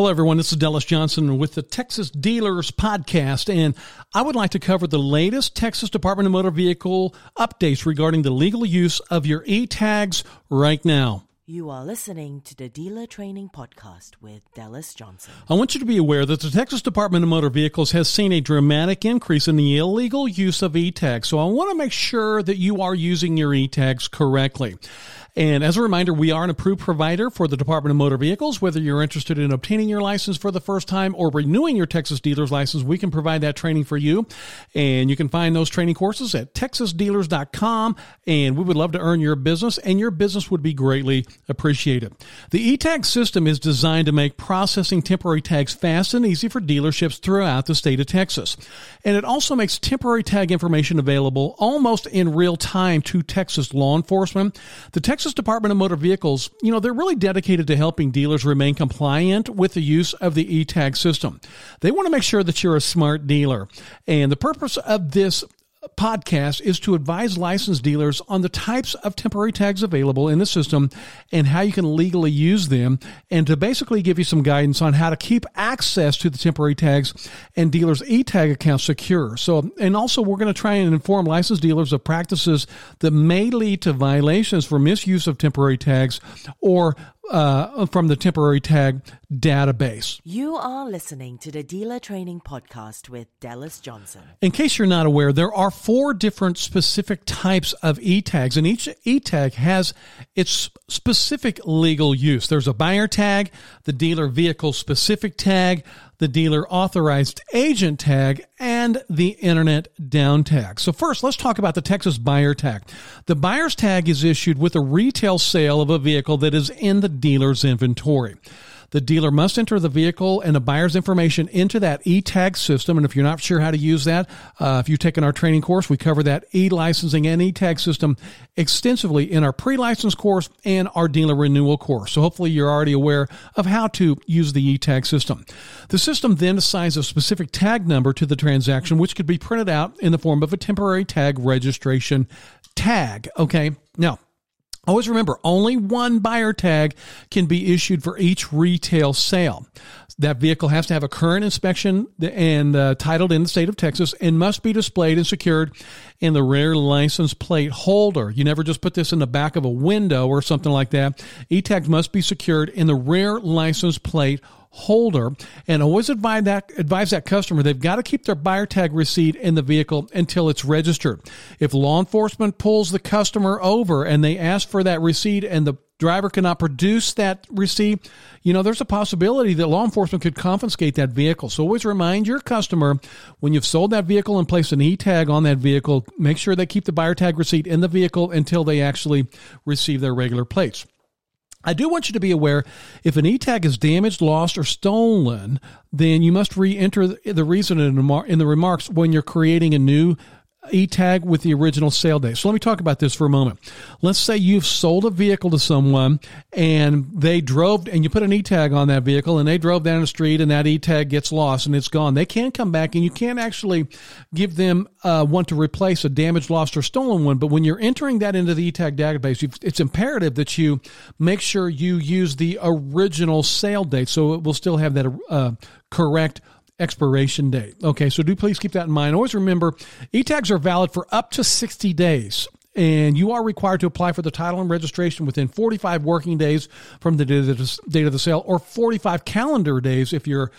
Hello, everyone. This is Dallas Johnson with the Texas Dealers Podcast, and I would like to cover the latest Texas Department of Motor Vehicle updates regarding the legal use of your e tags right now. You are listening to the Dealer Training Podcast with Dallas Johnson. I want you to be aware that the Texas Department of Motor Vehicles has seen a dramatic increase in the illegal use of e tags, so I want to make sure that you are using your e tags correctly. And as a reminder, we are an approved provider for the Department of Motor Vehicles. Whether you're interested in obtaining your license for the first time or renewing your Texas dealer's license, we can provide that training for you. And you can find those training courses at texasdealers.com. And we would love to earn your business, and your business would be greatly appreciated. The eTag system is designed to make processing temporary tags fast and easy for dealerships throughout the state of Texas. And it also makes temporary tag information available almost in real time to Texas law enforcement. The Texas Texas Department of Motor Vehicles, you know, they're really dedicated to helping dealers remain compliant with the use of the e-tag system. They want to make sure that you're a smart dealer. And the purpose of this podcast is to advise licensed dealers on the types of temporary tags available in the system and how you can legally use them and to basically give you some guidance on how to keep access to the temporary tags and dealers e-tag accounts secure. So, and also we're going to try and inform licensed dealers of practices that may lead to violations for misuse of temporary tags or uh, from the temporary tag database. You are listening to the Dealer Training Podcast with Dallas Johnson. In case you're not aware, there are four different specific types of e tags, and each e tag has its specific legal use. There's a buyer tag, the dealer vehicle specific tag, the dealer authorized agent tag, and the internet down tag. So first, let's talk about the Texas buyer tag. The buyer's tag is issued with a retail sale of a vehicle that is in the dealer's inventory. The dealer must enter the vehicle and the buyer's information into that e-tag system. And if you're not sure how to use that, uh, if you've taken our training course, we cover that e-licensing and e-tag system extensively in our pre-license course and our dealer renewal course. So hopefully you're already aware of how to use the e-tag system. The system then assigns a specific tag number to the transaction, which could be printed out in the form of a temporary tag registration tag. Okay. Now, Always remember, only one buyer tag can be issued for each retail sale. That vehicle has to have a current inspection and uh, titled in the state of Texas and must be displayed and secured in the rear license plate holder. You never just put this in the back of a window or something like that. E-tags must be secured in the rear license plate holder and always advise that advise that customer they've got to keep their buyer tag receipt in the vehicle until it's registered. If law enforcement pulls the customer over and they ask for that receipt and the driver cannot produce that receipt, you know, there's a possibility that law enforcement could confiscate that vehicle. So always remind your customer when you've sold that vehicle and placed an e-tag on that vehicle, make sure they keep the buyer tag receipt in the vehicle until they actually receive their regular plates. I do want you to be aware if an e-tag is damaged, lost, or stolen, then you must re-enter the reason in the remarks when you're creating a new e-tag with the original sale date. So let me talk about this for a moment. Let's say you've sold a vehicle to someone and they drove and you put an e-tag on that vehicle and they drove down the street and that e-tag gets lost and it's gone. They can't come back and you can't actually give them uh, one to replace a damaged, lost, or stolen one. But when you're entering that into the e-tag database, it's imperative that you make sure you use the original sale date so it will still have that uh, correct expiration date. Okay, so do please keep that in mind. Always remember, e-tags are valid for up to 60 days. And you are required to apply for the title and registration within 45 working days from the date of the sale, or 45 calendar days if you're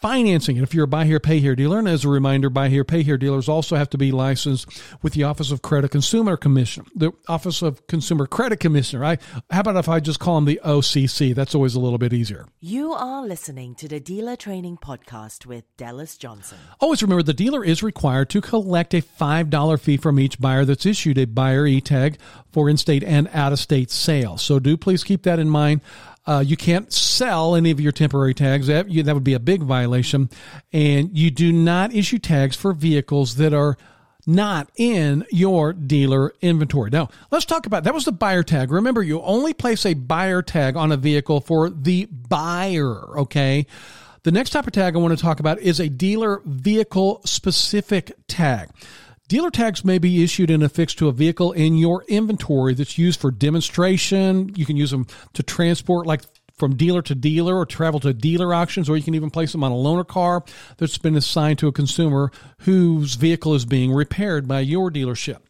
financing it if you're a buy here, pay here dealer. And as a reminder, buy here, pay here dealers also have to be licensed with the Office of Credit Consumer Commission, the Office of Consumer Credit Commissioner. I, how about if I just call them the OCC? That's always a little bit easier. You are listening to the Dealer Training Podcast with Dallas Johnson. Always remember the dealer is required to collect a $5 fee from each buyer that's issued a buyer e-tag for in-state and out-of-state sales. So do please keep that in mind. Uh, you can't sell any of your temporary tags. That, you, that would be a big violation. And you do not issue tags for vehicles that are not in your dealer inventory. Now, let's talk about that was the buyer tag. Remember, you only place a buyer tag on a vehicle for the buyer, okay? The next type of tag I want to talk about is a dealer vehicle specific tag. Dealer tags may be issued and affixed to a vehicle in your inventory that's used for demonstration. You can use them to transport, like from dealer to dealer or travel to dealer auctions, or you can even place them on a loaner car that's been assigned to a consumer whose vehicle is being repaired by your dealership.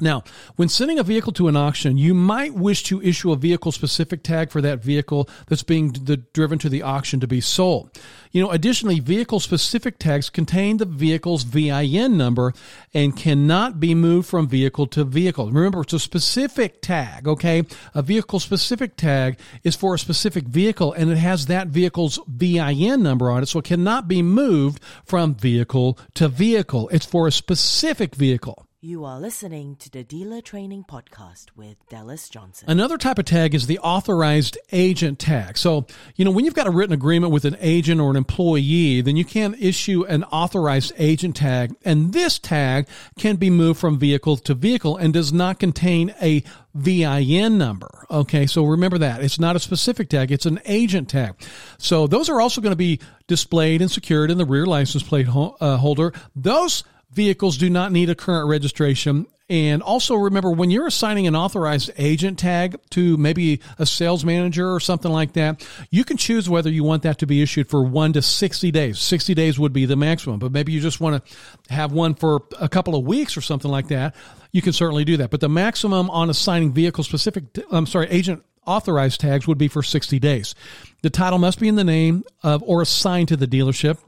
Now, when sending a vehicle to an auction, you might wish to issue a vehicle specific tag for that vehicle that's being driven to the auction to be sold. You know, additionally, vehicle specific tags contain the vehicle's VIN number and cannot be moved from vehicle to vehicle. Remember, it's a specific tag, okay? A vehicle specific tag is for a specific vehicle and it has that vehicle's VIN number on it, so it cannot be moved from vehicle to vehicle. It's for a specific vehicle. You are listening to the Dealer Training Podcast with Dallas Johnson. Another type of tag is the authorized agent tag. So, you know, when you've got a written agreement with an agent or an employee, then you can issue an authorized agent tag. And this tag can be moved from vehicle to vehicle and does not contain a VIN number. Okay, so remember that. It's not a specific tag, it's an agent tag. So those are also going to be displayed and secured in the rear license plate uh, holder. Those vehicles do not need a current registration. And also remember when you're assigning an authorized agent tag to maybe a sales manager or something like that, you can choose whether you want that to be issued for one to 60 days. 60 days would be the maximum, but maybe you just want to have one for a couple of weeks or something like that. You can certainly do that. But the maximum on assigning vehicle specific, I'm sorry, agent authorized tags would be for 60 days. The title must be in the name of or assigned to the dealership.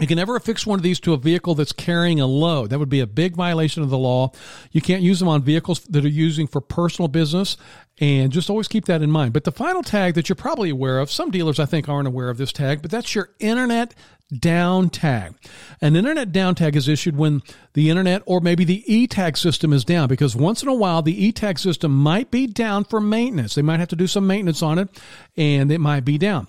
You can never affix one of these to a vehicle that's carrying a load. That would be a big violation of the law. You can't use them on vehicles that are using for personal business, and just always keep that in mind. But the final tag that you're probably aware of, some dealers I think aren't aware of this tag, but that's your internet down tag. An internet down tag is issued when the internet or maybe the e-tag system is down because once in a while the e-tag system might be down for maintenance. They might have to do some maintenance on it and it might be down.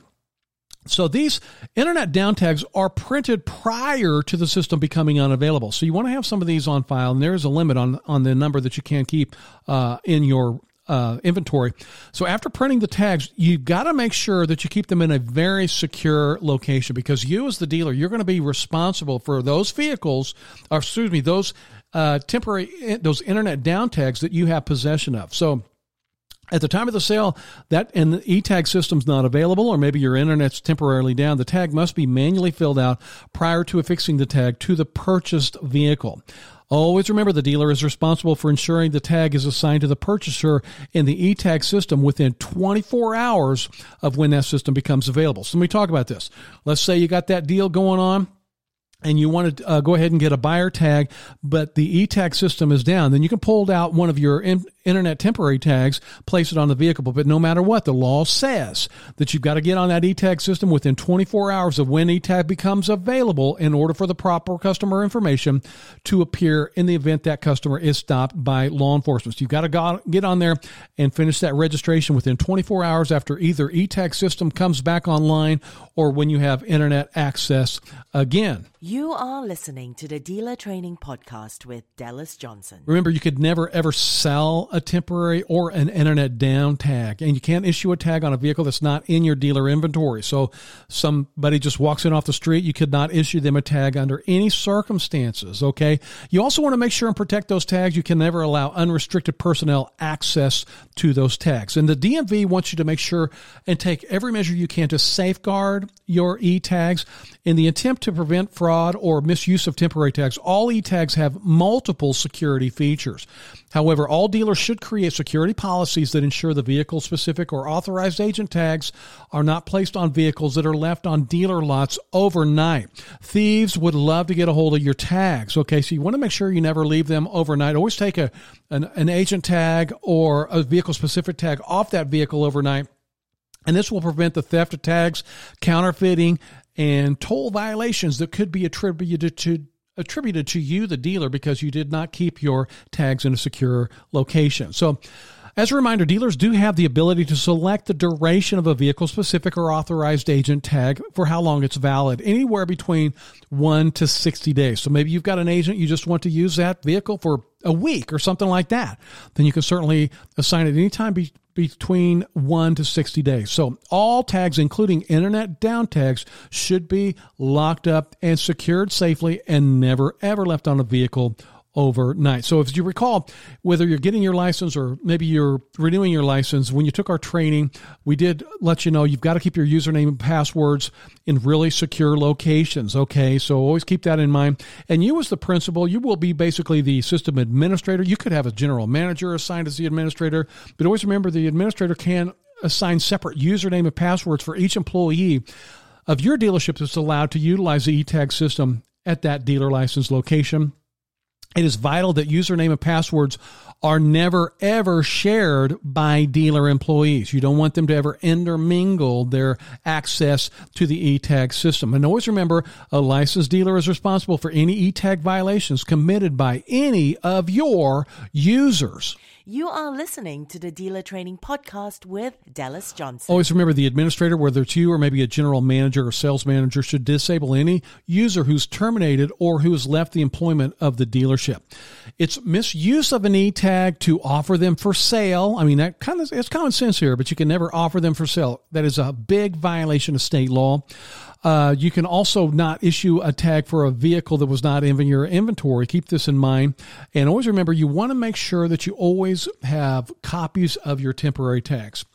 So these internet down tags are printed prior to the system becoming unavailable. So you want to have some of these on file, and there is a limit on on the number that you can keep uh, in your uh, inventory. So after printing the tags, you've got to make sure that you keep them in a very secure location because you, as the dealer, you're going to be responsible for those vehicles, or excuse me, those uh, temporary those internet down tags that you have possession of. So at the time of the sale, that and the e-tag system's not available, or maybe your internet's temporarily down. The tag must be manually filled out prior to affixing the tag to the purchased vehicle. Always remember the dealer is responsible for ensuring the tag is assigned to the purchaser in the e-tag system within 24 hours of when that system becomes available. So let me talk about this. Let's say you got that deal going on and you want to uh, go ahead and get a buyer tag, but the e-tag system is down, then you can pull out one of your in- internet temporary tags, place it on the vehicle. But no matter what, the law says that you've got to get on that e-tag system within 24 hours of when e-tag becomes available in order for the proper customer information to appear in the event that customer is stopped by law enforcement. So you've got to go, get on there and finish that registration within 24 hours after either e-tag system comes back online or when you have internet access again. You are listening to the Dealer Training Podcast with Dallas Johnson. Remember, you could never ever sell a temporary or an internet down tag, and you can't issue a tag on a vehicle that's not in your dealer inventory. So, somebody just walks in off the street, you could not issue them a tag under any circumstances. Okay. You also want to make sure and protect those tags. You can never allow unrestricted personnel access to those tags. And the DMV wants you to make sure and take every measure you can to safeguard your e tags in the attempt to prevent fraud or misuse of temporary tags, all e-tags have multiple security features. However, all dealers should create security policies that ensure the vehicle specific or authorized agent tags are not placed on vehicles that are left on dealer lots overnight. Thieves would love to get a hold of your tags. Okay, so you want to make sure you never leave them overnight. Always take a an, an agent tag or a vehicle specific tag off that vehicle overnight. And this will prevent the theft of tags, counterfeiting, and toll violations that could be attributed to attributed to you, the dealer, because you did not keep your tags in a secure location. So, as a reminder, dealers do have the ability to select the duration of a vehicle specific or authorized agent tag for how long it's valid, anywhere between one to 60 days. So maybe you've got an agent, you just want to use that vehicle for a week or something like that. Then you can certainly assign it anytime be, between one to 60 days. So all tags, including internet down tags, should be locked up and secured safely and never ever left on a vehicle overnight. So if you recall, whether you're getting your license or maybe you're renewing your license, when you took our training, we did let you know you've got to keep your username and passwords in really secure locations. Okay. So always keep that in mind. And you as the principal, you will be basically the system administrator. You could have a general manager assigned as the administrator, but always remember the administrator can assign separate username and passwords for each employee of your dealership that's allowed to utilize the eTag system at that dealer license location. It is vital that username and passwords are never ever shared by dealer employees. You don't want them to ever intermingle their access to the eTag system. And always remember, a licensed dealer is responsible for any eTag violations committed by any of your users. You are listening to the Dealer Training Podcast with Dallas Johnson. Always remember the administrator, whether it's you or maybe a general manager or sales manager, should disable any user who's terminated or who has left the employment of the dealership. It's misuse of an e tag to offer them for sale. I mean, that kind of it's common sense here, but you can never offer them for sale. That is a big violation of state law. Uh, you can also not issue a tag for a vehicle that was not in your inventory. Keep this in mind. And always remember, you want to make sure that you always have copies of your temporary tags.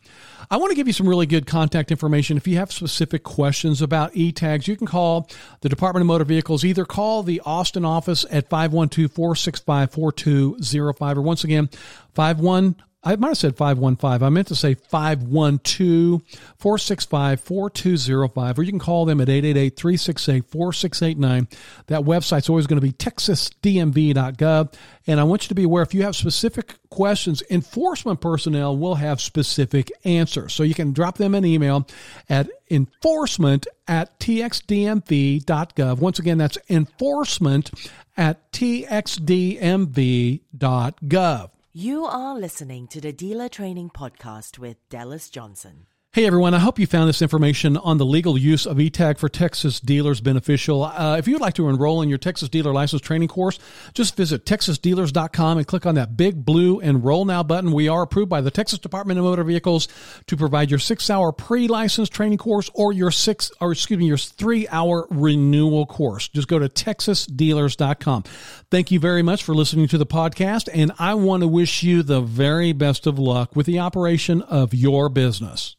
I want to give you some really good contact information. If you have specific questions about e-tags, you can call the Department of Motor Vehicles. Either call the Austin office at 512-465-4205 or once again, 51 I might have said 515. I meant to say 512 465 4205, or you can call them at 888 368 4689. That website's always going to be texasdmv.gov. And I want you to be aware if you have specific questions, enforcement personnel will have specific answers. So you can drop them an email at enforcement at txdmv.gov. Once again, that's enforcement at txdmv.gov. You are listening to the Dealer Training Podcast with Dallas Johnson. Hey everyone, I hope you found this information on the legal use of eTag for Texas dealers beneficial. Uh, if you'd like to enroll in your Texas dealer license training course, just visit texasdealers.com and click on that big blue enroll now button. We are approved by the Texas Department of Motor Vehicles to provide your six hour pre-license training course or your six, or excuse me, your three hour renewal course. Just go to texasdealers.com. Thank you very much for listening to the podcast and I want to wish you the very best of luck with the operation of your business.